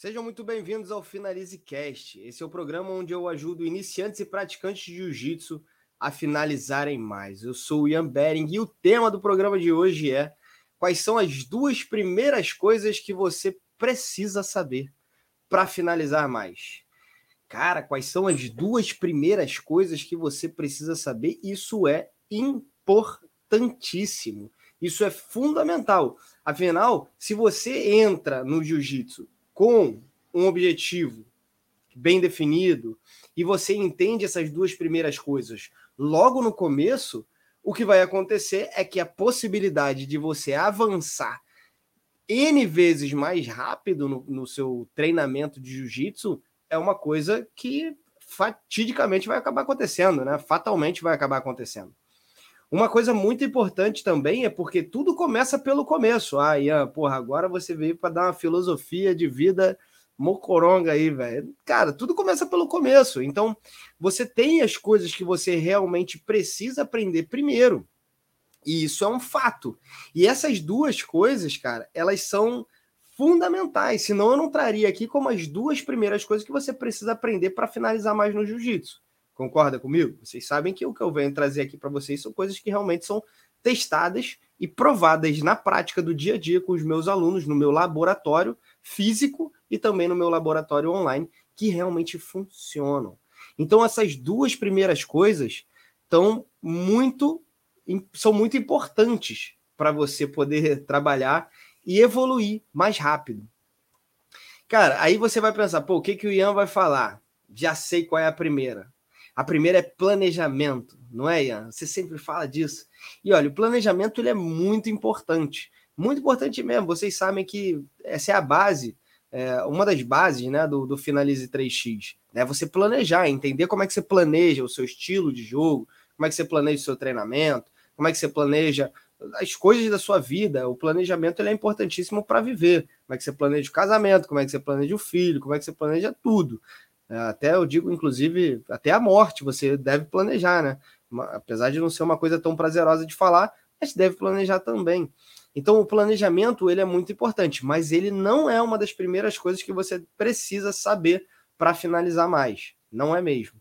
Sejam muito bem-vindos ao Finalize Cast. Esse é o programa onde eu ajudo iniciantes e praticantes de jiu-jitsu a finalizarem mais. Eu sou o Ian Bering e o tema do programa de hoje é quais são as duas primeiras coisas que você precisa saber para finalizar mais. Cara, quais são as duas primeiras coisas que você precisa saber? Isso é importantíssimo. Isso é fundamental. Afinal, se você entra no jiu-jitsu com um objetivo bem definido e você entende essas duas primeiras coisas logo no começo, o que vai acontecer é que a possibilidade de você avançar N vezes mais rápido no, no seu treinamento de jiu-jitsu é uma coisa que fatidicamente vai acabar acontecendo, né? Fatalmente vai acabar acontecendo. Uma coisa muito importante também é porque tudo começa pelo começo. Ah, Ian, porra, agora você veio para dar uma filosofia de vida mocoronga aí, velho. Cara, tudo começa pelo começo. Então, você tem as coisas que você realmente precisa aprender primeiro. E isso é um fato. E essas duas coisas, cara, elas são fundamentais. Senão eu não traria aqui como as duas primeiras coisas que você precisa aprender para finalizar mais no jiu-jitsu. Concorda comigo? Vocês sabem que o que eu venho trazer aqui para vocês são coisas que realmente são testadas e provadas na prática do dia a dia com os meus alunos, no meu laboratório físico e também no meu laboratório online, que realmente funcionam. Então, essas duas primeiras coisas muito, são muito importantes para você poder trabalhar e evoluir mais rápido. Cara, aí você vai pensar, pô, o que, que o Ian vai falar? Já sei qual é a primeira. A primeira é planejamento, não é, Ian? Você sempre fala disso. E olha, o planejamento ele é muito importante. Muito importante mesmo. Vocês sabem que essa é a base, é, uma das bases né, do, do Finalize 3x. É né? você planejar, entender como é que você planeja o seu estilo de jogo, como é que você planeja o seu treinamento, como é que você planeja as coisas da sua vida. O planejamento ele é importantíssimo para viver. Como é que você planeja o casamento, como é que você planeja o filho, como é que você planeja tudo. É, até eu digo, inclusive, até a morte você deve planejar, né? Apesar de não ser uma coisa tão prazerosa de falar, mas deve planejar também. Então, o planejamento ele é muito importante, mas ele não é uma das primeiras coisas que você precisa saber para finalizar mais. Não é mesmo.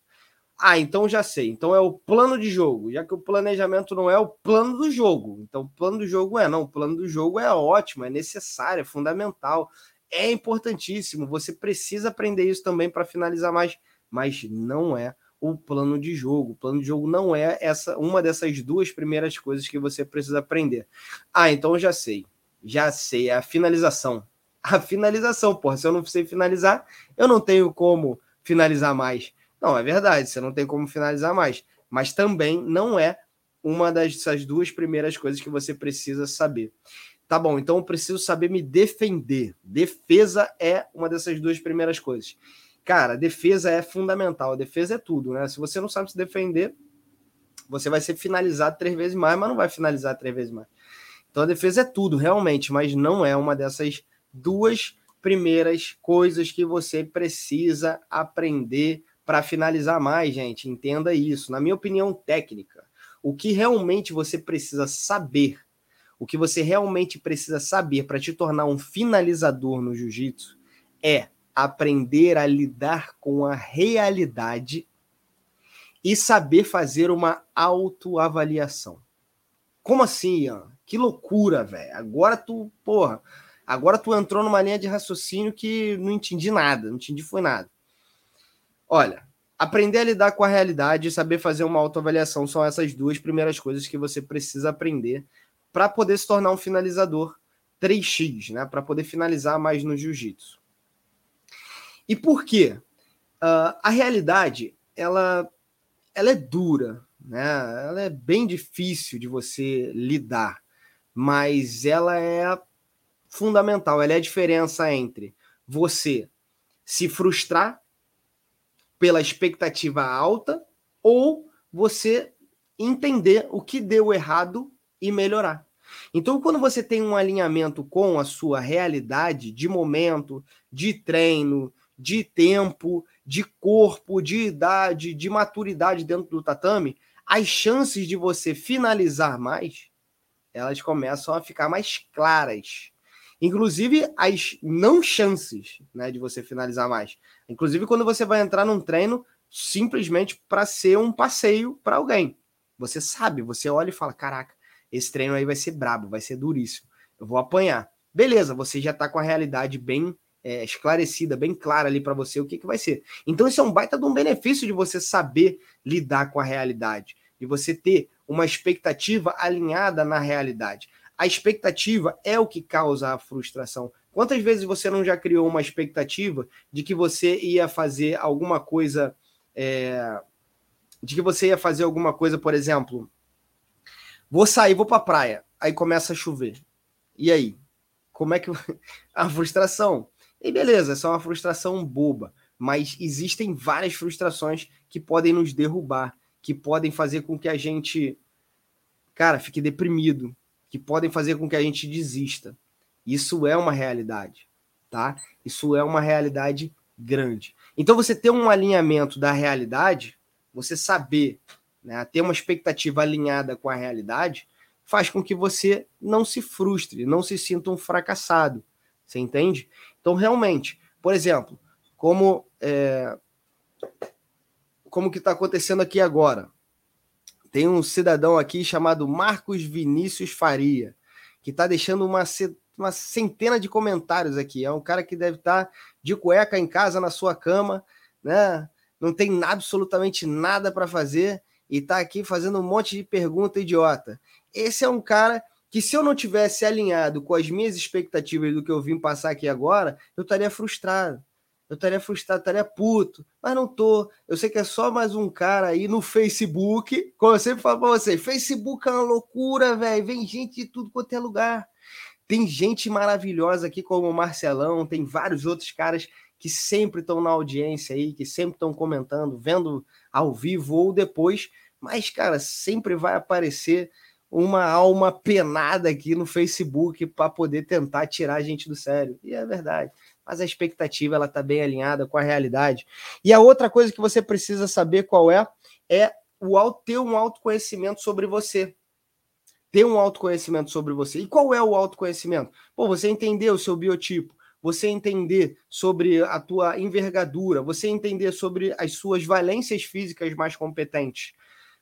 Ah, então já sei. Então é o plano de jogo, já que o planejamento não é o plano do jogo. Então, o plano do jogo é não. O plano do jogo é ótimo, é necessário, é fundamental é importantíssimo. Você precisa aprender isso também para finalizar mais, mas não é o plano de jogo. O plano de jogo não é essa uma dessas duas primeiras coisas que você precisa aprender. Ah, então já sei. Já sei, é a finalização. A finalização, porra, se eu não sei finalizar, eu não tenho como finalizar mais. Não, é verdade, você não tem como finalizar mais, mas também não é uma dessas duas primeiras coisas que você precisa saber. Tá bom, então eu preciso saber me defender. Defesa é uma dessas duas primeiras coisas. Cara, defesa é fundamental. Defesa é tudo, né? Se você não sabe se defender, você vai ser finalizado três vezes mais, mas não vai finalizar três vezes mais. Então a defesa é tudo, realmente, mas não é uma dessas duas primeiras coisas que você precisa aprender para finalizar mais, gente. Entenda isso. Na minha opinião técnica, o que realmente você precisa saber o que você realmente precisa saber para te tornar um finalizador no jiu-jitsu é aprender a lidar com a realidade e saber fazer uma autoavaliação. Como assim, Ian? Que loucura, velho. Agora tu, porra, agora tu entrou numa linha de raciocínio que não entendi nada, não entendi foi nada. Olha, aprender a lidar com a realidade e saber fazer uma autoavaliação são essas duas primeiras coisas que você precisa aprender para poder se tornar um finalizador 3x, né? Para poder finalizar mais no jiu-jitsu. E por quê? Uh, a realidade, ela, ela é dura, né? Ela é bem difícil de você lidar, mas ela é fundamental. Ela é a diferença entre você se frustrar pela expectativa alta ou você entender o que deu errado e melhorar. Então, quando você tem um alinhamento com a sua realidade de momento, de treino, de tempo, de corpo, de idade, de maturidade dentro do tatame, as chances de você finalizar mais, elas começam a ficar mais claras. inclusive as não chances né, de você finalizar mais. Inclusive quando você vai entrar num treino simplesmente para ser um passeio para alguém. Você sabe, você olha e fala: caraca, esse treino aí vai ser brabo, vai ser duríssimo, eu vou apanhar. Beleza, você já está com a realidade bem é, esclarecida, bem clara ali para você o que, que vai ser. Então, isso é um baita de um benefício de você saber lidar com a realidade, de você ter uma expectativa alinhada na realidade. A expectativa é o que causa a frustração. Quantas vezes você não já criou uma expectativa de que você ia fazer alguma coisa, é, de que você ia fazer alguma coisa, por exemplo, vou sair, vou para a praia, aí começa a chover. E aí? Como é que a frustração? E beleza, essa é uma frustração boba, mas existem várias frustrações que podem nos derrubar, que podem fazer com que a gente, cara, fique deprimido, que podem fazer com que a gente desista. Isso é uma realidade, tá? Isso é uma realidade grande. Então você ter um alinhamento da realidade, você saber, né, ter uma expectativa alinhada com a realidade, faz com que você não se frustre, não se sinta um fracassado. Você entende? Então, realmente, por exemplo, como é, como que está acontecendo aqui agora? Tem um cidadão aqui chamado Marcos Vinícius Faria, que está deixando uma, uma centena de comentários aqui. É um cara que deve estar tá de cueca em casa, na sua cama, né? Não tem absolutamente nada para fazer e está aqui fazendo um monte de pergunta idiota. Esse é um cara que se eu não tivesse alinhado com as minhas expectativas do que eu vim passar aqui agora, eu estaria frustrado. Eu estaria frustrado, estaria puto, mas não tô. Eu sei que é só mais um cara aí no Facebook. Como eu sempre falo para você, Facebook é uma loucura, velho. Vem gente de tudo quanto é lugar. Tem gente maravilhosa aqui, como o Marcelão, tem vários outros caras que sempre estão na audiência aí, que sempre estão comentando, vendo ao vivo ou depois. Mas, cara, sempre vai aparecer uma alma penada aqui no Facebook para poder tentar tirar a gente do sério. E é verdade. Mas a expectativa ela está bem alinhada com a realidade. E a outra coisa que você precisa saber qual é é o ter um autoconhecimento sobre você. Ter um autoconhecimento sobre você. E qual é o autoconhecimento? Pô, você entender o seu biotipo, você entender sobre a tua envergadura, você entender sobre as suas valências físicas mais competentes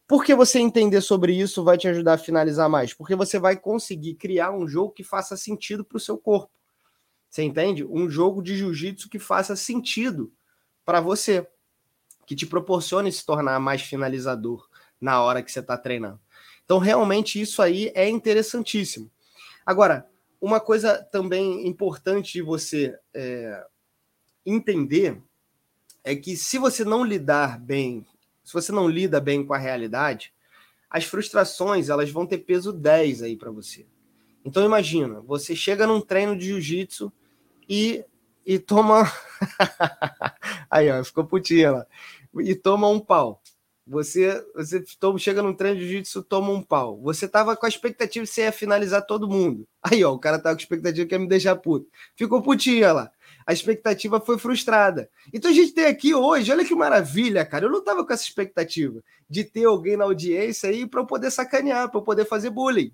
porque você entender sobre isso vai te ajudar a finalizar mais? Porque você vai conseguir criar um jogo que faça sentido para o seu corpo. Você entende? Um jogo de jiu-jitsu que faça sentido para você, que te proporcione se tornar mais finalizador na hora que você está treinando. Então, realmente, isso aí é interessantíssimo. Agora, uma coisa também importante de você é, entender é que se você não lidar bem se você não lida bem com a realidade, as frustrações elas vão ter peso 10 aí para você. Então imagina, você chega num treino de jiu-jitsu e, e toma. aí, ó, ficou putinha lá. E toma um pau. Você, você toma, chega num treino de jiu-jitsu, toma um pau. Você tava com a expectativa de você ia finalizar todo mundo. Aí, ó, o cara tava com a expectativa que ia me deixar puto. Ficou putinha lá a expectativa foi frustrada. Então a gente tem aqui hoje, olha que maravilha, cara. Eu não estava com essa expectativa de ter alguém na audiência aí para eu poder sacanear, para eu poder fazer bullying.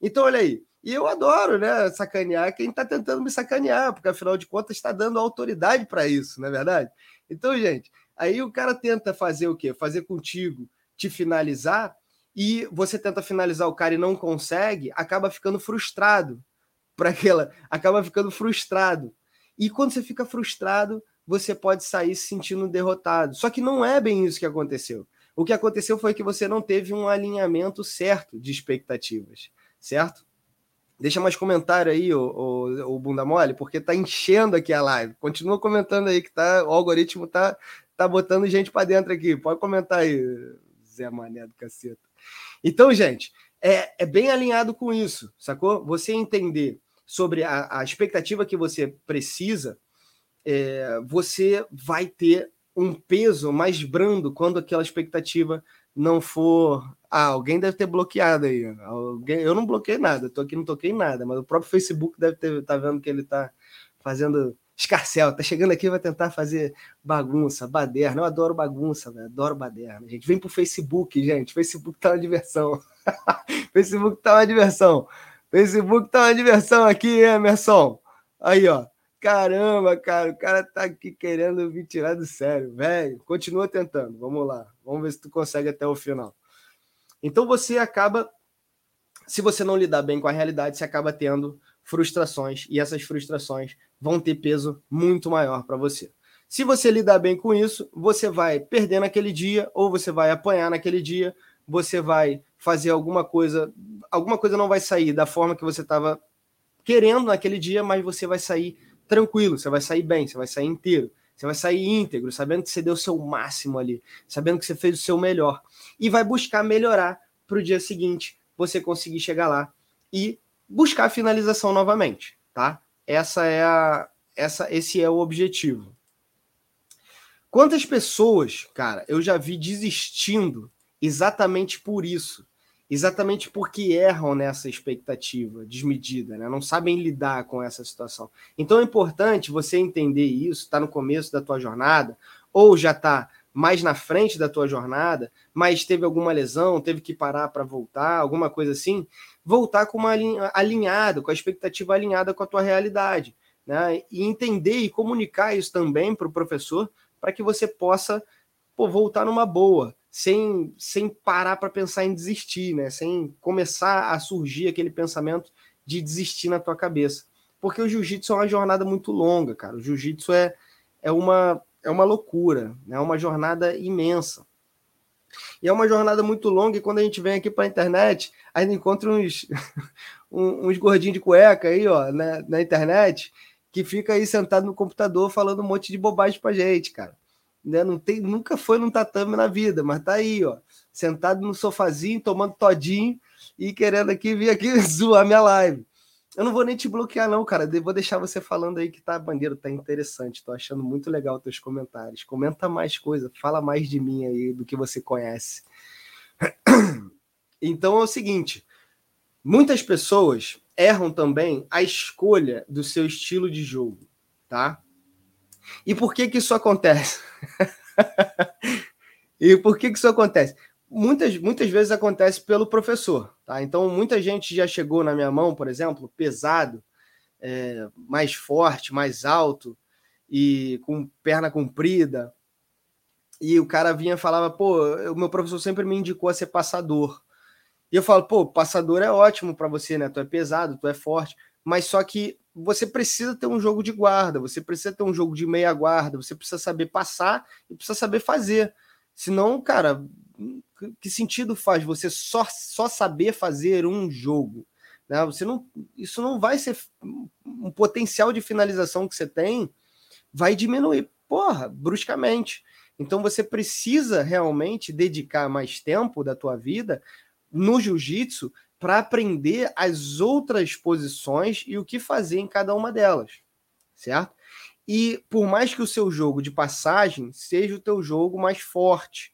Então, olha aí. E eu adoro, né, sacanear quem está tentando me sacanear, porque afinal de contas está dando autoridade para isso, não é verdade? Então, gente, aí o cara tenta fazer o quê? Fazer contigo te finalizar e você tenta finalizar o cara e não consegue, acaba ficando frustrado para aquela, acaba ficando frustrado e quando você fica frustrado, você pode sair se sentindo derrotado. Só que não é bem isso que aconteceu. O que aconteceu foi que você não teve um alinhamento certo de expectativas, certo? Deixa mais comentário aí, o, Bunda Mole, porque tá enchendo aqui a live. Continua comentando aí que tá, o algoritmo tá, tá botando gente para dentro aqui. Pode comentar aí, Zé Mané do caceta. Então, gente, é, é bem alinhado com isso, sacou? Você entender sobre a, a expectativa que você precisa, é, você vai ter um peso mais brando quando aquela expectativa não for. Ah, alguém deve ter bloqueado aí. Alguém... Eu não bloqueei nada, tô aqui, não toquei nada, mas o próprio Facebook deve ter tá vendo que ele tá fazendo escarcel, tá chegando aqui vai tentar fazer bagunça, baderna. Eu adoro bagunça, véio, adoro baderna. Gente, vem pro Facebook, gente. Facebook tá uma diversão. Facebook tá uma diversão. Facebook tá uma diversão aqui, Emerson. Aí, ó. Caramba, cara, o cara tá aqui querendo me tirar do sério, velho. Continua tentando, vamos lá. Vamos ver se tu consegue até o final. Então você acaba, se você não lidar bem com a realidade, você acaba tendo frustrações e essas frustrações vão ter peso muito maior para você. Se você lidar bem com isso, você vai perder naquele dia ou você vai apanhar naquele dia, você vai fazer alguma coisa, alguma coisa não vai sair da forma que você estava querendo naquele dia, mas você vai sair tranquilo, você vai sair bem, você vai sair inteiro, você vai sair íntegro, sabendo que você deu o seu máximo ali, sabendo que você fez o seu melhor. E vai buscar melhorar para o dia seguinte, você conseguir chegar lá e buscar a finalização novamente, tá? Essa é a, essa, esse é o objetivo. Quantas pessoas, cara, eu já vi desistindo exatamente por isso exatamente porque erram nessa expectativa desmedida, né? não sabem lidar com essa situação. Então é importante você entender isso, está no começo da tua jornada, ou já está mais na frente da tua jornada, mas teve alguma lesão, teve que parar para voltar, alguma coisa assim, voltar com uma alinhado, com a expectativa alinhada com a tua realidade, né? E entender e comunicar isso também para o professor, para que você possa pô, voltar numa boa, sem, sem parar para pensar em desistir, né? Sem começar a surgir aquele pensamento de desistir na tua cabeça. Porque o jiu-jitsu é uma jornada muito longa, cara. O jiu-jitsu é, é, uma, é uma loucura, né? é uma jornada imensa. E é uma jornada muito longa, e quando a gente vem aqui para a internet, ainda encontra uns, uns gordinhos de cueca aí, ó, na, na internet, que fica aí sentado no computador falando um monte de bobagem pra gente, cara né? Não tem, nunca foi num tatame na vida, mas tá aí, ó, sentado no sofazinho, tomando todinho e querendo aqui vir aqui zoar minha live. Eu não vou nem te bloquear, não, cara. Vou deixar você falando aí que tá bandeiro, tá interessante. Tô achando muito legal teus comentários. Comenta mais coisa, fala mais de mim aí do que você conhece. Então é o seguinte: muitas pessoas erram também a escolha do seu estilo de jogo, tá? E por que que isso acontece? e por que que isso acontece? Muitas, muitas vezes acontece pelo professor, tá? Então, muita gente já chegou na minha mão, por exemplo, pesado, é, mais forte, mais alto e com perna comprida. E o cara vinha e falava, pô, o meu professor sempre me indicou a ser passador. E eu falo, pô, passador é ótimo para você, né? Tu é pesado, tu é forte, mas só que você precisa ter um jogo de guarda, você precisa ter um jogo de meia guarda, você precisa saber passar e precisa saber fazer. Senão, cara, que sentido faz você só, só saber fazer um jogo? Né? Você não, isso não vai ser um potencial de finalização que você tem vai diminuir, porra, bruscamente. Então você precisa realmente dedicar mais tempo da tua vida no jiu-jitsu para aprender as outras posições e o que fazer em cada uma delas, certo? E por mais que o seu jogo de passagem seja o teu jogo mais forte,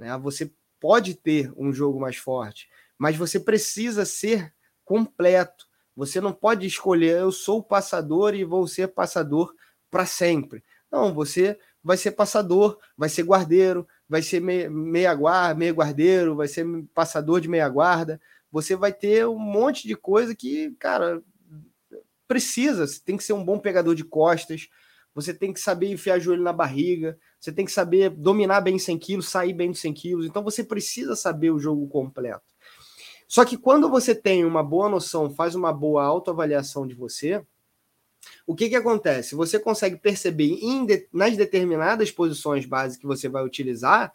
né? Você pode ter um jogo mais forte, mas você precisa ser completo. Você não pode escolher eu sou passador e vou ser passador para sempre. Não, você vai ser passador, vai ser guardeiro, vai ser meia guarda, meia guardeiro, vai ser passador de meia guarda, você vai ter um monte de coisa que, cara, precisa. Tem que ser um bom pegador de costas, você tem que saber enfiar joelho na barriga, você tem que saber dominar bem 100 quilos, sair bem dos 100 quilos. Então você precisa saber o jogo completo. Só que quando você tem uma boa noção, faz uma boa autoavaliação de você, o que, que acontece? Você consegue perceber de, nas determinadas posições básicas que você vai utilizar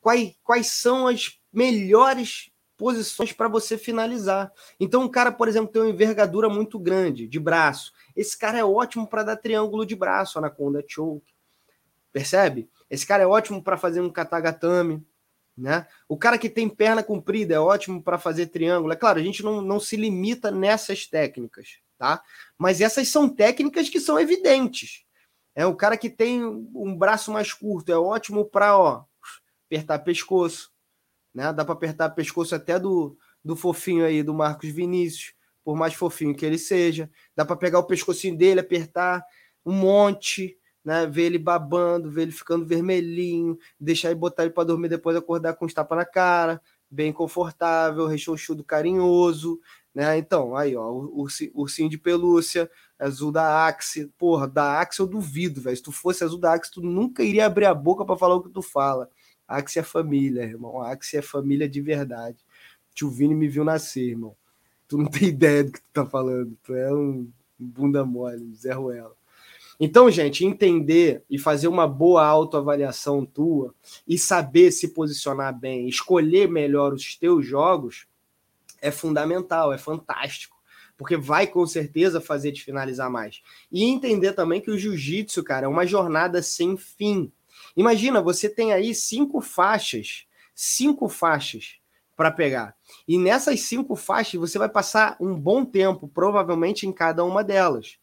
quais, quais são as melhores posições para você finalizar. Então, um cara, por exemplo, tem uma envergadura muito grande de braço. Esse cara é ótimo para dar triângulo de braço, anaconda choke. Percebe? Esse cara é ótimo para fazer um katagatame. Né? O cara que tem perna comprida é ótimo para fazer triângulo. É claro, a gente não, não se limita nessas técnicas, tá? Mas essas são técnicas que são evidentes. É o cara que tem um braço mais curto é ótimo para apertar pescoço, né? Dá para apertar pescoço até do, do fofinho aí, do Marcos Vinícius, por mais fofinho que ele seja. Dá para pegar o pescocinho dele, apertar um monte, né? Ver ele babando, ver ele ficando vermelhinho, deixar ele botar ele para dormir depois acordar com os tapas na cara, bem confortável, rechonchudo carinhoso, né? Então, aí, ó, o ursinho de pelúcia, azul da Axe. Porra, da Axe eu duvido, velho. Se tu fosse azul da Axe, tu nunca iria abrir a boca para falar o que tu fala. Axe é família, irmão. Axe é família de verdade. Tio Vini me viu nascer, irmão. Tu não tem ideia do que tu tá falando. Tu é um bunda mole, Zé Ruela. Então, gente, entender e fazer uma boa autoavaliação tua e saber se posicionar bem, escolher melhor os teus jogos é fundamental, é fantástico, porque vai com certeza fazer te finalizar mais. E entender também que o jiu-jitsu, cara, é uma jornada sem fim. Imagina, você tem aí cinco faixas, cinco faixas para pegar. E nessas cinco faixas você vai passar um bom tempo, provavelmente em cada uma delas,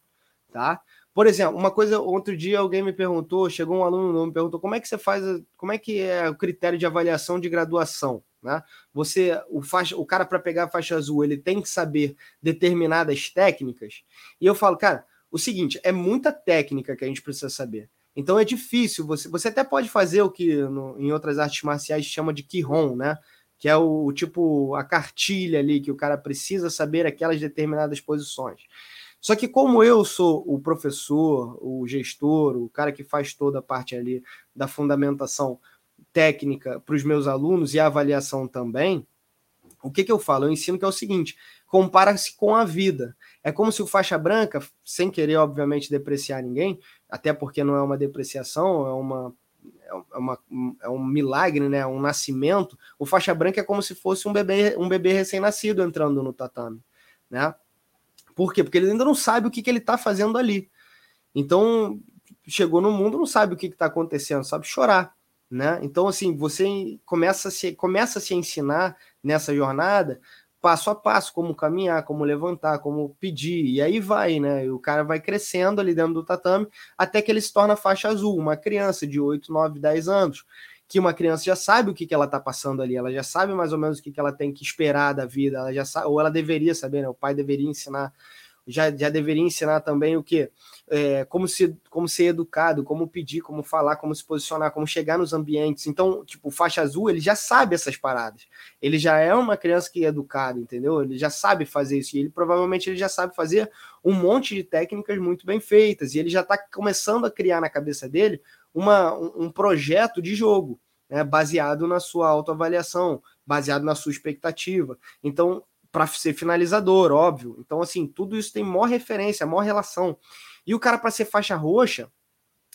tá? Por exemplo, uma coisa, outro dia alguém me perguntou, chegou um aluno me perguntou como é que você faz, como é que é o critério de avaliação de graduação, né? Você, o, faixa, o cara para pegar a faixa azul, ele tem que saber determinadas técnicas. E eu falo, cara, o seguinte, é muita técnica que a gente precisa saber. Então é difícil, você, você até pode fazer o que no, em outras artes marciais chama de Kihon, né? Que é o, o tipo a cartilha ali que o cara precisa saber aquelas determinadas posições. Só que como eu sou o professor, o gestor, o cara que faz toda a parte ali da fundamentação técnica para os meus alunos e a avaliação também, o que, que eu falo? Eu ensino que é o seguinte: compara-se com a vida. É como se o faixa branca, sem querer, obviamente, depreciar ninguém, até porque não é uma depreciação, é uma. É, uma, é um milagre, né? um nascimento. O faixa branca é como se fosse um bebê, um bebê recém-nascido entrando no tatame, né? Por quê? Porque ele ainda não sabe o que, que ele está fazendo ali. Então, chegou no mundo, não sabe o que está acontecendo, sabe chorar. Né? Então, assim, você começa a, se, começa a se ensinar nessa jornada passo a passo, como caminhar, como levantar, como pedir, e aí vai, né? E o cara vai crescendo ali dentro do tatame até que ele se torna faixa azul, uma criança de 8, 9, 10 anos que uma criança já sabe o que, que ela está passando ali, ela já sabe mais ou menos o que, que ela tem que esperar da vida, ela já sabe, ou ela deveria saber, né? O pai deveria ensinar, já, já deveria ensinar também o que? É, como, se, como ser educado, como pedir, como falar, como se posicionar, como chegar nos ambientes. Então, tipo, faixa azul, ele já sabe essas paradas. Ele já é uma criança que é educada, entendeu? Ele já sabe fazer isso. E ele provavelmente ele já sabe fazer um monte de técnicas muito bem feitas. E ele já está começando a criar na cabeça dele uma, um projeto de jogo, né, baseado na sua autoavaliação, baseado na sua expectativa. Então, para ser finalizador, óbvio. Então, assim, tudo isso tem maior referência, maior relação. E o cara, para ser faixa roxa,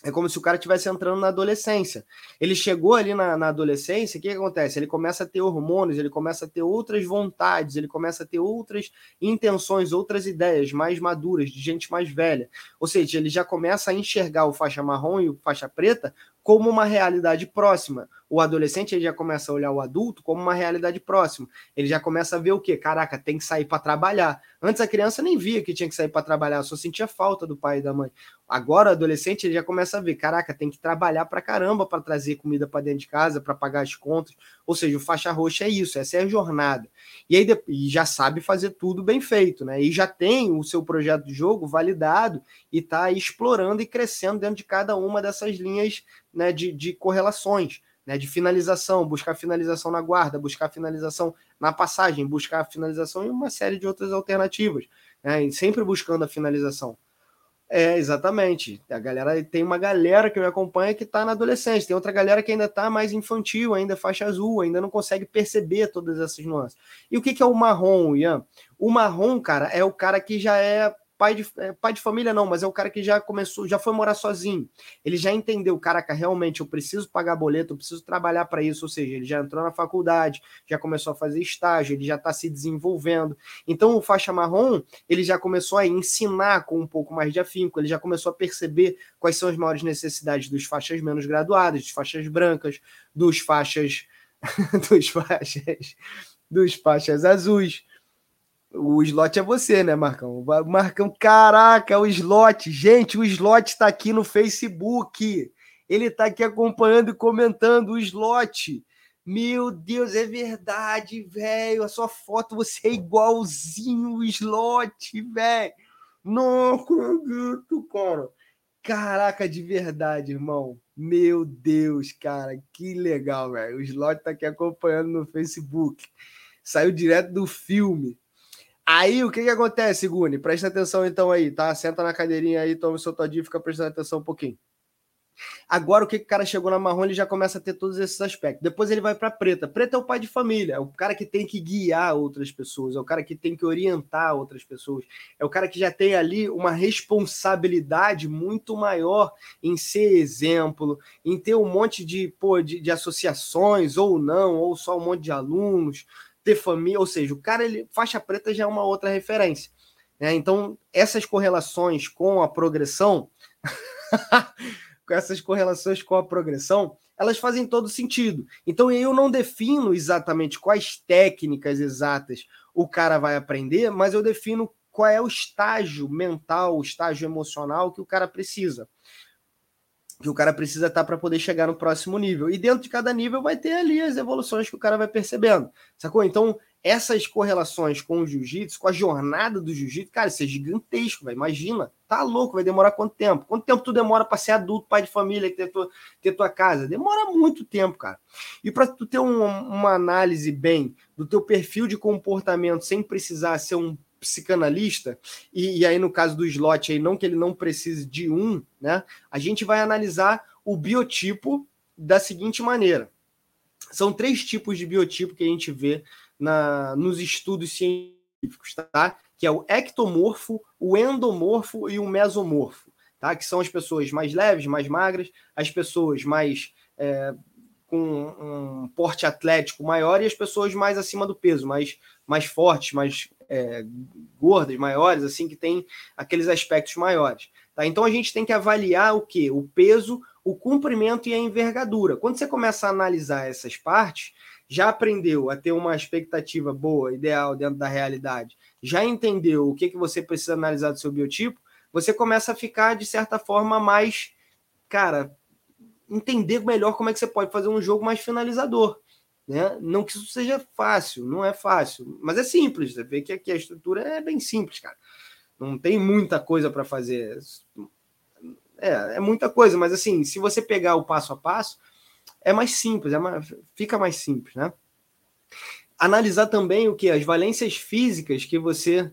é como se o cara estivesse entrando na adolescência. Ele chegou ali na, na adolescência, o que, que, acontece? Ele começa a ter hormônios, ele começa a ter outras vontades, ele começa a ter outras intenções, outras ideias mais maduras, de gente mais velha. Ou seja, ele já começa a enxergar o faixa marrom e o faixa preta como uma realidade próxima. O adolescente ele já começa a olhar o adulto como uma realidade próxima. Ele já começa a ver o quê? Caraca, tem que sair para trabalhar. Antes a criança nem via que tinha que sair para trabalhar, só sentia falta do pai e da mãe. Agora o adolescente ele já começa a ver, caraca, tem que trabalhar para caramba para trazer comida para dentro de casa, para pagar as contas. Ou seja, o faixa roxa é isso, essa é a jornada. E aí e já sabe fazer tudo bem feito, né? E já tem o seu projeto de jogo validado e está explorando e crescendo dentro de cada uma dessas linhas né, de, de correlações, né, de finalização, buscar finalização na guarda, buscar finalização na passagem, buscar finalização e uma série de outras alternativas, né, sempre buscando a finalização. É, exatamente. A galera tem uma galera que me acompanha que está na adolescência, tem outra galera que ainda está mais infantil, ainda faixa azul, ainda não consegue perceber todas essas nuances. E o que, que é o marrom, Ian? O marrom, cara, é o cara que já é pai de, é, pai de família não, mas é o cara que já começou, já foi morar sozinho. Ele já entendeu, caraca, realmente eu preciso pagar boleto, eu preciso trabalhar para isso, ou seja, ele já entrou na faculdade, já começou a fazer estágio, ele já está se desenvolvendo. Então o faixa marrom, ele já começou a ensinar com um pouco mais de afinco, ele já começou a perceber quais são as maiores necessidades dos faixas menos graduadas, dos faixas brancas, dos faixas dos faixas dos faixas azuis. O slot é você, né, Marcão? Marcão, caraca, o slot. Gente, o slot está aqui no Facebook. Ele está aqui acompanhando e comentando o slot. Meu Deus, é verdade, velho. A sua foto, você é igualzinho o slot, velho. Não acredito, cara. Caraca, de verdade, irmão. Meu Deus, cara, que legal, velho. O slot tá aqui acompanhando no Facebook. Saiu direto do filme. Aí o que que acontece, Guni? Presta atenção então aí, tá? Senta na cadeirinha aí, toma o seu todinho, fica prestando atenção um pouquinho. Agora, o que, que o cara chegou na marrom, ele já começa a ter todos esses aspectos. Depois ele vai para preta. Preta é o pai de família, é o cara que tem que guiar outras pessoas, é o cara que tem que orientar outras pessoas, é o cara que já tem ali uma responsabilidade muito maior em ser exemplo, em ter um monte de, pô, de, de associações, ou não, ou só um monte de alunos, ter família, ou seja, o cara, ele, faixa preta já é uma outra referência. Né? Então, essas correlações com a progressão. essas correlações com a progressão, elas fazem todo sentido. Então eu não defino exatamente quais técnicas exatas o cara vai aprender, mas eu defino qual é o estágio mental, o estágio emocional que o cara precisa. Que o cara precisa estar para poder chegar no próximo nível. E dentro de cada nível vai ter ali as evoluções que o cara vai percebendo. Sacou? Então, essas correlações com o jiu-jitsu, com a jornada do jiu-jitsu, cara, isso é gigantesco, velho. Imagina, tá louco, vai demorar quanto tempo? Quanto tempo tu demora para ser adulto, pai de família, ter tua, ter tua casa? Demora muito tempo, cara. E para tu ter um, uma análise bem do teu perfil de comportamento sem precisar ser um psicanalista, e, e aí no caso do slot aí, não que ele não precise de um, né? A gente vai analisar o biotipo da seguinte maneira. São três tipos de biotipo que a gente vê na, nos estudos científicos, tá? Que é o ectomorfo, o endomorfo e o mesomorfo, tá? Que são as pessoas mais leves, mais magras, as pessoas mais é, com um porte atlético maior e as pessoas mais acima do peso, mais, mais fortes, mais é, gordas, maiores, assim, que tem aqueles aspectos maiores. Tá? Então a gente tem que avaliar o que? O peso, o comprimento e a envergadura. Quando você começa a analisar essas partes, já aprendeu a ter uma expectativa boa, ideal dentro da realidade, já entendeu o que, que você precisa analisar do seu biotipo, você começa a ficar, de certa forma, mais, cara, entender melhor como é que você pode fazer um jogo mais finalizador. Né? Não que isso seja fácil, não é fácil, mas é simples. Você vê que aqui a estrutura é bem simples, cara. Não tem muita coisa para fazer. É, é muita coisa, mas assim, se você pegar o passo a passo, é mais simples, é mais, fica mais simples, né? Analisar também o que as valências físicas que você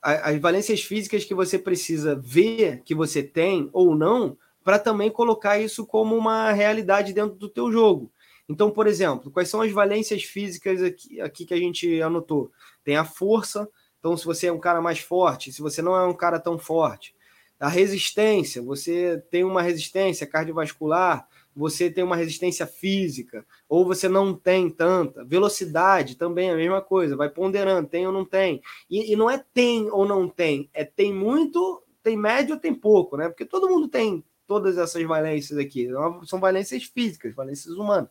as valências físicas que você precisa ver que você tem ou não para também colocar isso como uma realidade dentro do teu jogo. Então, por exemplo, quais são as valências físicas aqui, aqui que a gente anotou? Tem a força, então se você é um cara mais forte, se você não é um cara tão forte. A resistência, você tem uma resistência cardiovascular, você tem uma resistência física, ou você não tem tanta. Velocidade também é a mesma coisa, vai ponderando, tem ou não tem. E, e, não é tem ou não tem, é tem muito, tem médio ou tem pouco, né? Porque todo mundo tem todas essas valências aqui. São valências físicas, valências humanas.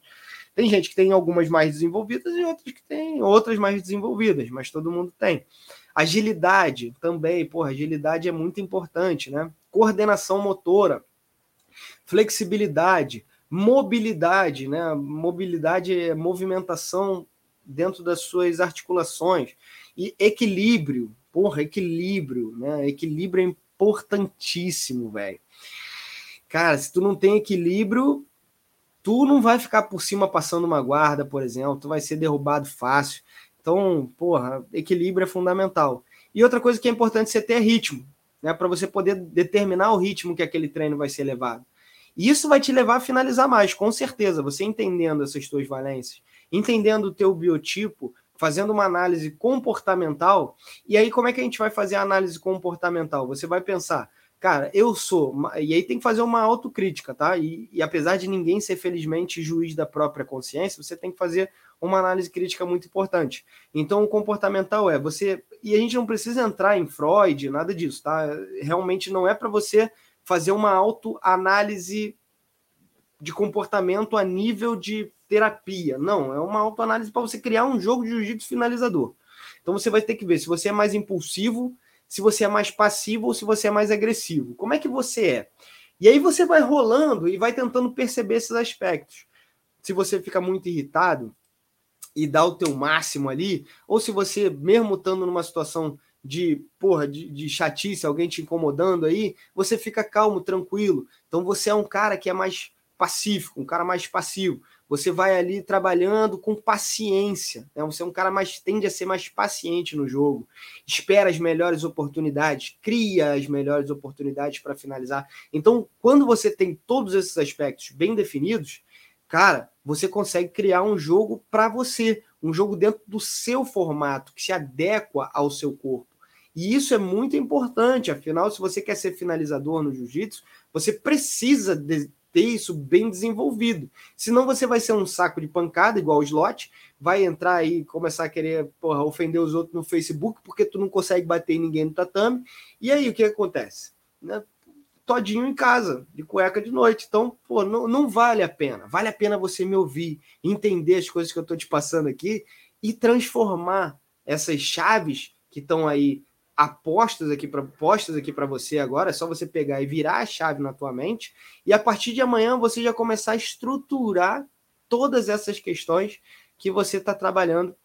Tem gente que tem algumas mais desenvolvidas e outras que tem outras mais desenvolvidas, mas todo mundo tem. Agilidade também, porra, agilidade é muito importante, né? Coordenação motora, flexibilidade, mobilidade, né? Mobilidade é movimentação dentro das suas articulações e equilíbrio, porra, equilíbrio, né? Equilíbrio é importantíssimo, velho. Cara, se tu não tem equilíbrio, tu não vai ficar por cima passando uma guarda, por exemplo, tu vai ser derrubado fácil. Então, porra, equilíbrio é fundamental. E outra coisa que é importante você ter é ritmo, né? Para você poder determinar o ritmo que aquele treino vai ser levado. E isso vai te levar a finalizar mais, com certeza. Você entendendo essas tuas valências, entendendo o teu biotipo, fazendo uma análise comportamental. E aí, como é que a gente vai fazer a análise comportamental? Você vai pensar, cara, eu sou. E aí tem que fazer uma autocrítica, tá? E, e apesar de ninguém ser, felizmente, juiz da própria consciência, você tem que fazer uma análise crítica muito importante. Então, o comportamental é você. E a gente não precisa entrar em Freud, nada disso, tá? Realmente não é para você fazer uma autoanálise de comportamento a nível de terapia. Não, é uma autoanálise para você criar um jogo de jiu-jitsu finalizador. Então você vai ter que ver se você é mais impulsivo, se você é mais passivo ou se você é mais agressivo. Como é que você é? E aí você vai rolando e vai tentando perceber esses aspectos. Se você fica muito irritado e dá o teu máximo ali, ou se você, mesmo estando numa situação de, porra, de, de chatice, alguém te incomodando aí, você fica calmo, tranquilo. Então você é um cara que é mais pacífico, um cara mais passivo. Você vai ali trabalhando com paciência. Né? Você é um cara mais tende a ser mais paciente no jogo, espera as melhores oportunidades, cria as melhores oportunidades para finalizar. Então, quando você tem todos esses aspectos bem definidos, cara, você consegue criar um jogo para você, um jogo dentro do seu formato, que se adequa ao seu corpo. E isso é muito importante, afinal, se você quer ser finalizador no jiu-jitsu, você precisa de ter isso bem desenvolvido. Senão você vai ser um saco de pancada, igual o slot, vai entrar aí e começar a querer porra, ofender os outros no Facebook porque tu não consegue bater ninguém no tatame. E aí o que acontece? Né? Todinho em casa, de cueca de noite. Então, pô, não, não vale a pena. Vale a pena você me ouvir, entender as coisas que eu estou te passando aqui e transformar essas chaves que estão aí apostas aqui para aqui para você agora, é só você pegar e virar a chave na tua mente e a partir de amanhã você já começar a estruturar todas essas questões que você está trabalhando,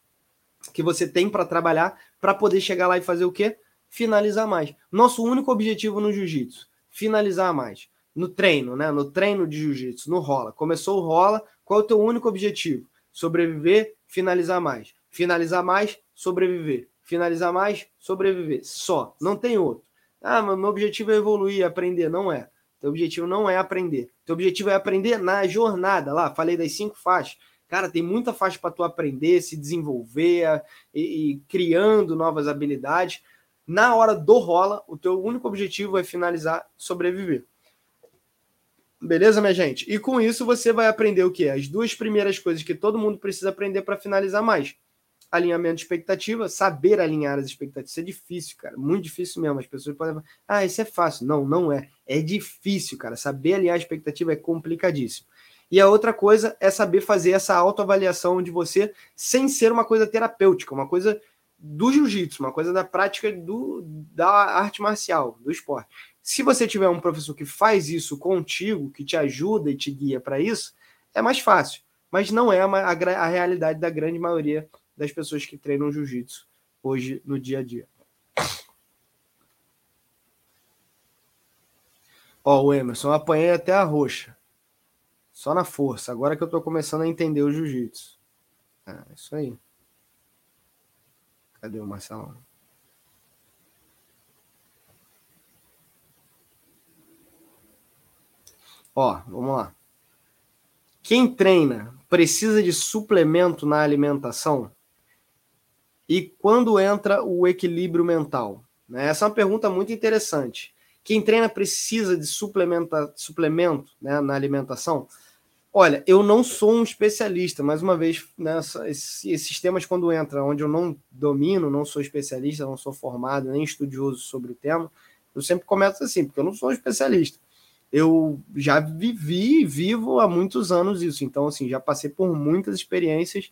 que você tem para trabalhar para poder chegar lá e fazer o quê? Finalizar mais. Nosso único objetivo no jiu-jitsu, finalizar mais. No treino, né? No treino de jiu-jitsu, no rola. Começou o rola, qual é o teu único objetivo? Sobreviver, finalizar mais. Finalizar mais, sobreviver finalizar mais, sobreviver. Só. Não tem outro. Ah, mas meu objetivo é evoluir, aprender. Não é. Teu objetivo não é aprender. Teu objetivo é aprender na jornada. Lá, falei das cinco faixas. Cara, tem muita faixa para tu aprender, se desenvolver e, e, criando novas habilidades. Na hora do rola, o teu único objetivo é finalizar, sobreviver. Beleza, minha gente? E com isso você vai aprender o que? As duas primeiras coisas que todo mundo precisa aprender para finalizar mais alinhamento de expectativa, saber alinhar as expectativas. Isso é difícil, cara. Muito difícil mesmo. As pessoas podem falar, ah, isso é fácil. Não, não é. É difícil, cara. Saber alinhar a expectativa é complicadíssimo. E a outra coisa é saber fazer essa autoavaliação de você sem ser uma coisa terapêutica, uma coisa do jiu-jitsu, uma coisa da prática do, da arte marcial, do esporte. Se você tiver um professor que faz isso contigo, que te ajuda e te guia para isso, é mais fácil. Mas não é a, a, a realidade da grande maioria das pessoas que treinam jiu-jitsu hoje no dia a dia. Ó, o Emerson, apanhei até a roxa. Só na força. Agora que eu tô começando a entender o jiu-jitsu. É, isso aí. Cadê o Marcelão? Ó, vamos lá. Quem treina precisa de suplemento na alimentação? E quando entra o equilíbrio mental? Né? Essa é uma pergunta muito interessante. Quem treina precisa de suplementa, suplemento né, na alimentação? Olha, eu não sou um especialista, mais uma vez, nessa, né, esses temas quando entra, onde eu não domino, não sou especialista, não sou formado, nem estudioso sobre o tema, eu sempre começo assim, porque eu não sou um especialista. Eu já vivi e vivo há muitos anos isso, então assim, já passei por muitas experiências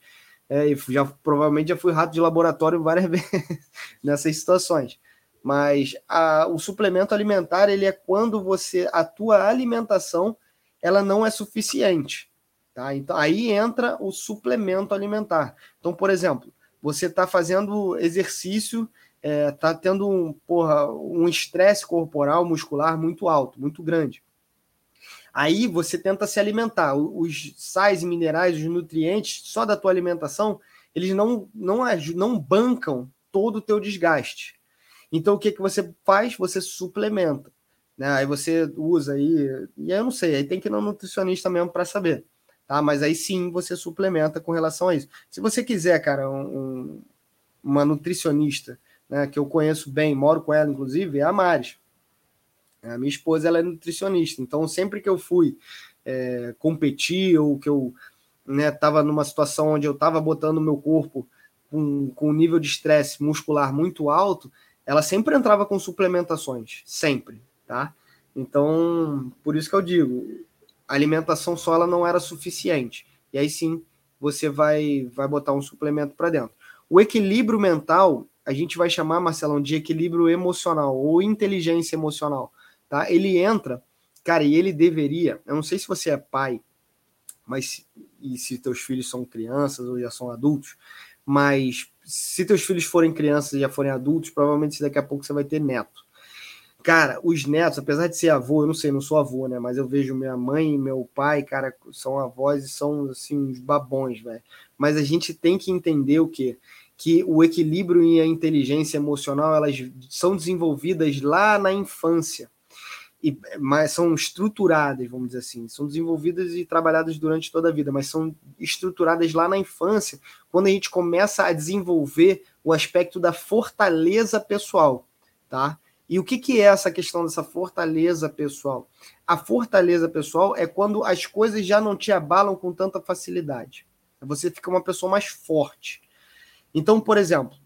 é, já provavelmente já fui rato de laboratório várias vezes nessas situações. Mas a, o suplemento alimentar ele é quando você a tua alimentação ela não é suficiente, tá? Então aí entra o suplemento alimentar. Então, por exemplo, você está fazendo exercício, está é, tá tendo um porra, um estresse corporal muscular muito alto, muito grande. Aí você tenta se alimentar. Os sais e minerais, os nutrientes, só da tua alimentação, eles não, não, não bancam todo o teu desgaste. Então o que, que você faz? Você suplementa. Né? Aí você usa aí, e aí eu não sei, aí tem que ir no nutricionista mesmo para saber. Tá? Mas aí sim você suplementa com relação a isso. Se você quiser, cara, um, uma nutricionista né, que eu conheço bem, moro com ela, inclusive, é a Maris. A minha esposa ela é nutricionista, então sempre que eu fui é, competir ou que eu né, numa situação onde eu estava botando meu corpo com, com um nível de estresse muscular muito alto, ela sempre entrava com suplementações, sempre, tá? Então, por isso que eu digo, a alimentação só ela não era suficiente. E aí sim, você vai vai botar um suplemento para dentro. O equilíbrio mental, a gente vai chamar, Marcelão, de equilíbrio emocional ou inteligência emocional tá? Ele entra, cara, e ele deveria, eu não sei se você é pai, mas e se teus filhos são crianças ou já são adultos, mas se teus filhos forem crianças e já forem adultos, provavelmente daqui a pouco você vai ter neto. Cara, os netos, apesar de ser avô, eu não sei, não sou avô, né? Mas eu vejo minha mãe e meu pai, cara, são avós e são, assim, uns babões, velho. Mas a gente tem que entender o quê? Que o equilíbrio e a inteligência emocional, elas são desenvolvidas lá na infância. E, mas são estruturadas, vamos dizer assim, são desenvolvidas e trabalhadas durante toda a vida, mas são estruturadas lá na infância, quando a gente começa a desenvolver o aspecto da fortaleza pessoal, tá? E o que, que é essa questão dessa fortaleza pessoal? A fortaleza pessoal é quando as coisas já não te abalam com tanta facilidade. Você fica uma pessoa mais forte. Então, por exemplo,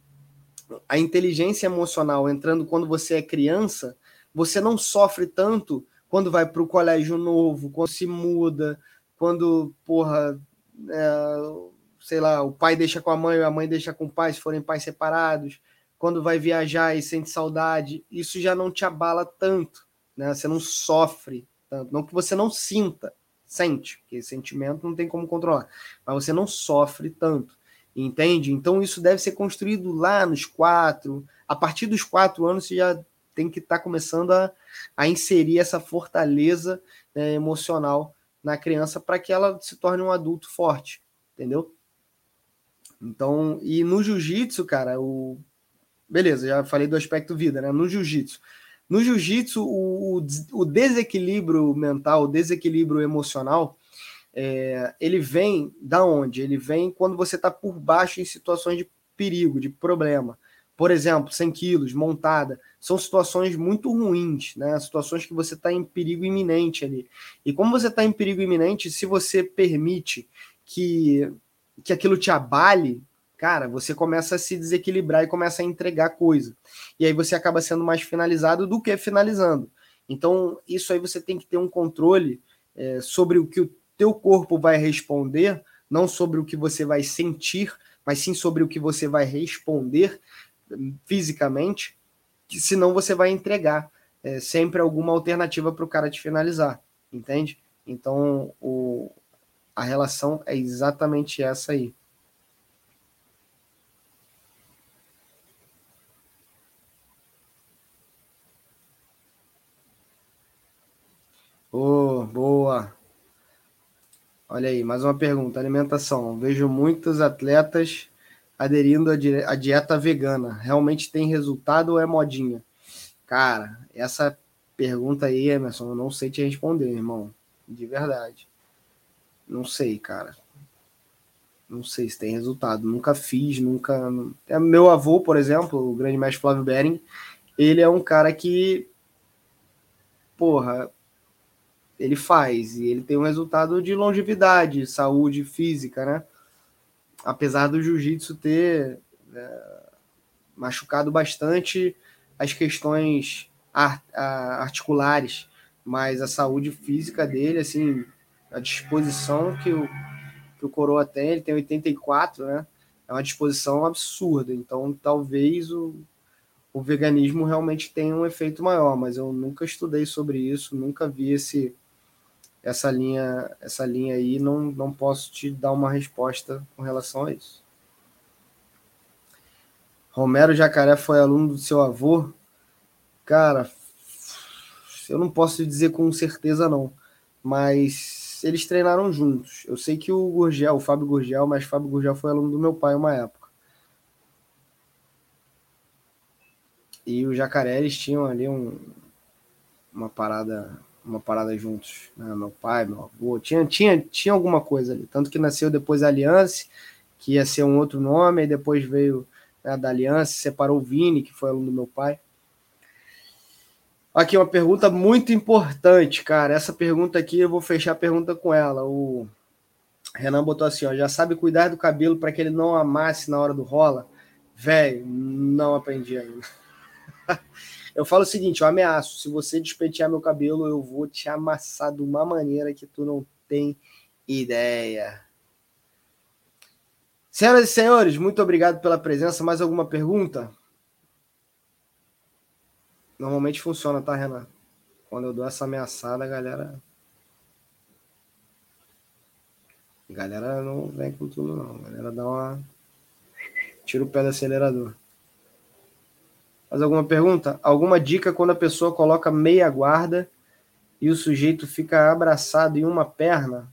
a inteligência emocional entrando quando você é criança, você não sofre tanto quando vai para o colégio novo, quando se muda, quando, porra, é, sei lá, o pai deixa com a mãe, a mãe deixa com o pai, se forem pais separados quando vai viajar e sente saudade, isso já não te abala tanto, né? Você não sofre tanto, não que você não sinta, sente, porque sentimento não tem como controlar, mas você não sofre tanto, entende? Então isso deve ser construído lá nos quatro, a partir dos quatro anos você já tem que estar tá começando a, a inserir essa fortaleza né, emocional na criança para que ela se torne um adulto forte, entendeu? Então, e no jiu-jitsu, cara, o beleza, já falei do aspecto vida, né? No jiu-jitsu. No jiu-jitsu, o, o, desequilíbrio mental, o desequilíbrio emocional, é, ele vem da onde? Ele vem quando você está por baixo em situações de perigo, de problema. Por exemplo, 100 quilos, montada. São situações muito ruins, né? Situações que você está em perigo iminente ali. E como você está em perigo iminente, se você permite que, que aquilo te abale, cara, você começa a se desequilibrar e começa a entregar coisa. E aí você acaba sendo mais finalizado do que finalizando. Então, isso aí você tem que ter um controle é, sobre o que o teu corpo vai responder, não sobre o que você vai sentir, mas sim sobre o que você vai responder fisicamente, que senão você vai entregar é, sempre alguma alternativa para o cara te finalizar, entende? Então, o, a relação é exatamente essa aí. Oh, boa. Olha aí, mais uma pergunta. Alimentação. Vejo muitos atletas aderindo à dieta vegana. Realmente tem resultado ou é modinha? Cara, essa pergunta aí, Emerson, eu não sei te responder, irmão. De verdade. Não sei, cara. Não sei se tem resultado. Nunca fiz, nunca. É, meu avô, por exemplo, o grande mestre Flávio Bering, ele é um cara que. Porra, ele faz e ele tem um resultado de longevidade, saúde física, né? Apesar do jiu-jitsu ter é, machucado bastante as questões articulares, mas a saúde física dele, assim, a disposição que o, que o Coroa tem, ele tem 84, né? É uma disposição absurda. Então, talvez o, o veganismo realmente tenha um efeito maior, mas eu nunca estudei sobre isso, nunca vi esse essa linha, essa linha aí, não, não posso te dar uma resposta com relação a isso. Romero Jacaré foi aluno do seu avô? Cara, eu não posso dizer com certeza não, mas eles treinaram juntos. Eu sei que o Gurgel, o Fábio Gurgel, mas Fábio Gurgel foi aluno do meu pai uma época. E o Jacaré, eles tinham ali um, uma parada uma parada juntos. Né? Meu pai, meu avô, tinha, tinha, tinha alguma coisa ali. Tanto que nasceu depois a Aliança, que ia ser um outro nome, e depois veio né, da Aliança, separou o Vini, que foi aluno do meu pai. Aqui uma pergunta muito importante, cara. Essa pergunta aqui eu vou fechar a pergunta com ela. O Renan botou assim: ó, já sabe cuidar do cabelo para que ele não amasse na hora do rola? Velho, não aprendi ainda. Eu falo o seguinte, eu ameaço, se você despentear meu cabelo, eu vou te amassar de uma maneira que tu não tem ideia. Senhoras e senhores, muito obrigado pela presença. Mais alguma pergunta? Normalmente funciona, tá, Renan? Quando eu dou essa ameaçada, a galera. A galera não vem com tudo, não. A galera dá uma. Tira o pé do acelerador. Mais alguma pergunta? Alguma dica quando a pessoa coloca meia guarda e o sujeito fica abraçado em uma perna?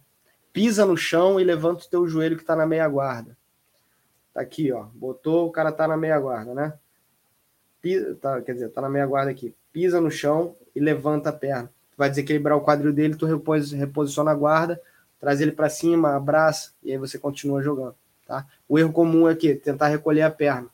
Pisa no chão e levanta o teu joelho que está na meia guarda. Tá aqui, ó. Botou, o cara tá na meia guarda, né? Pisa, tá, quer dizer, tá na meia guarda aqui. Pisa no chão e levanta a perna. Vai desequilibrar o quadril dele, tu repos, reposiciona a guarda, traz ele para cima, abraça e aí você continua jogando, tá? O erro comum é que tentar recolher a perna.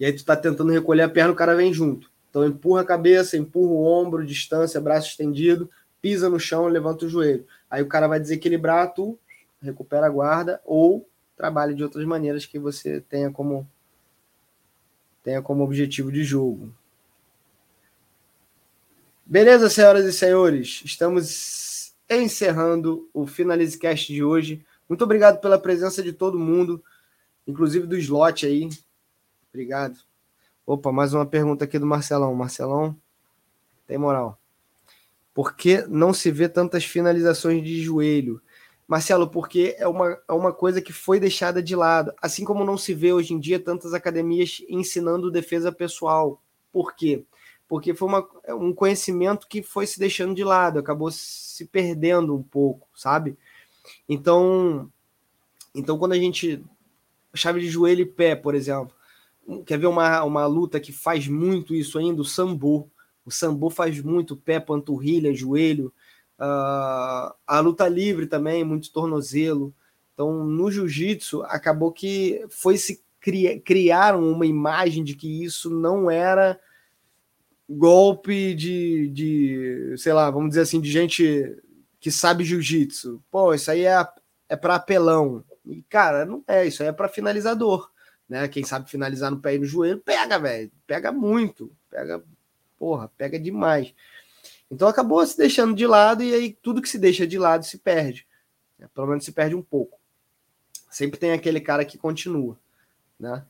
E aí tu tá tentando recolher a perna, o cara vem junto. Então empurra a cabeça, empurra o ombro, distância, braço estendido, pisa no chão, levanta o joelho. Aí o cara vai desequilibrar, tu recupera a guarda ou trabalha de outras maneiras que você tenha como tenha como objetivo de jogo. Beleza, senhoras e senhores, estamos encerrando o Finalize Cast de hoje. Muito obrigado pela presença de todo mundo, inclusive do slot aí, Obrigado. Opa, mais uma pergunta aqui do Marcelão. Marcelão, tem moral. Por que não se vê tantas finalizações de joelho? Marcelo, porque é uma, é uma coisa que foi deixada de lado. Assim como não se vê hoje em dia tantas academias ensinando defesa pessoal. Por quê? Porque foi uma, é um conhecimento que foi se deixando de lado, acabou se perdendo um pouco, sabe? Então, então quando a gente. Chave de joelho e pé, por exemplo Quer ver uma, uma luta que faz muito isso ainda? O sambo. O sambo faz muito pé, panturrilha, joelho. Uh, a luta livre também, muito tornozelo. Então, no jiu-jitsu, acabou que foi se cri criaram uma imagem de que isso não era golpe de, de, sei lá, vamos dizer assim, de gente que sabe jiu-jitsu. Pô, isso aí é, é para apelão. E, cara, não é, isso aí é para finalizador né? Quem sabe finalizar no pé e no joelho, pega, velho. Pega muito. Pega, porra, pega demais. Então acabou se deixando de lado e aí tudo que se deixa de lado se perde. É, pelo menos se perde um pouco. Sempre tem aquele cara que continua, né?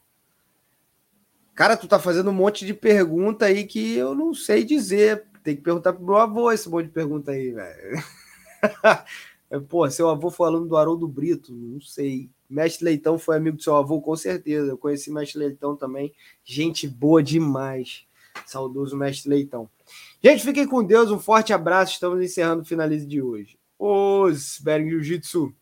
Cara, tu tá fazendo um monte de pergunta aí que eu não sei dizer. Tem que perguntar pro meu avô esse monte de pergunta aí, velho. Pô, seu avô falando do Haroldo Brito, não sei. Mestre Leitão foi amigo do seu avô, com certeza. Eu conheci Mestre Leitão também. Gente boa demais. Saudoso Mestre Leitão. Gente, fiquem com Deus. Um forte abraço. Estamos encerrando o finalize de hoje. Os Bering Jiu-Jitsu.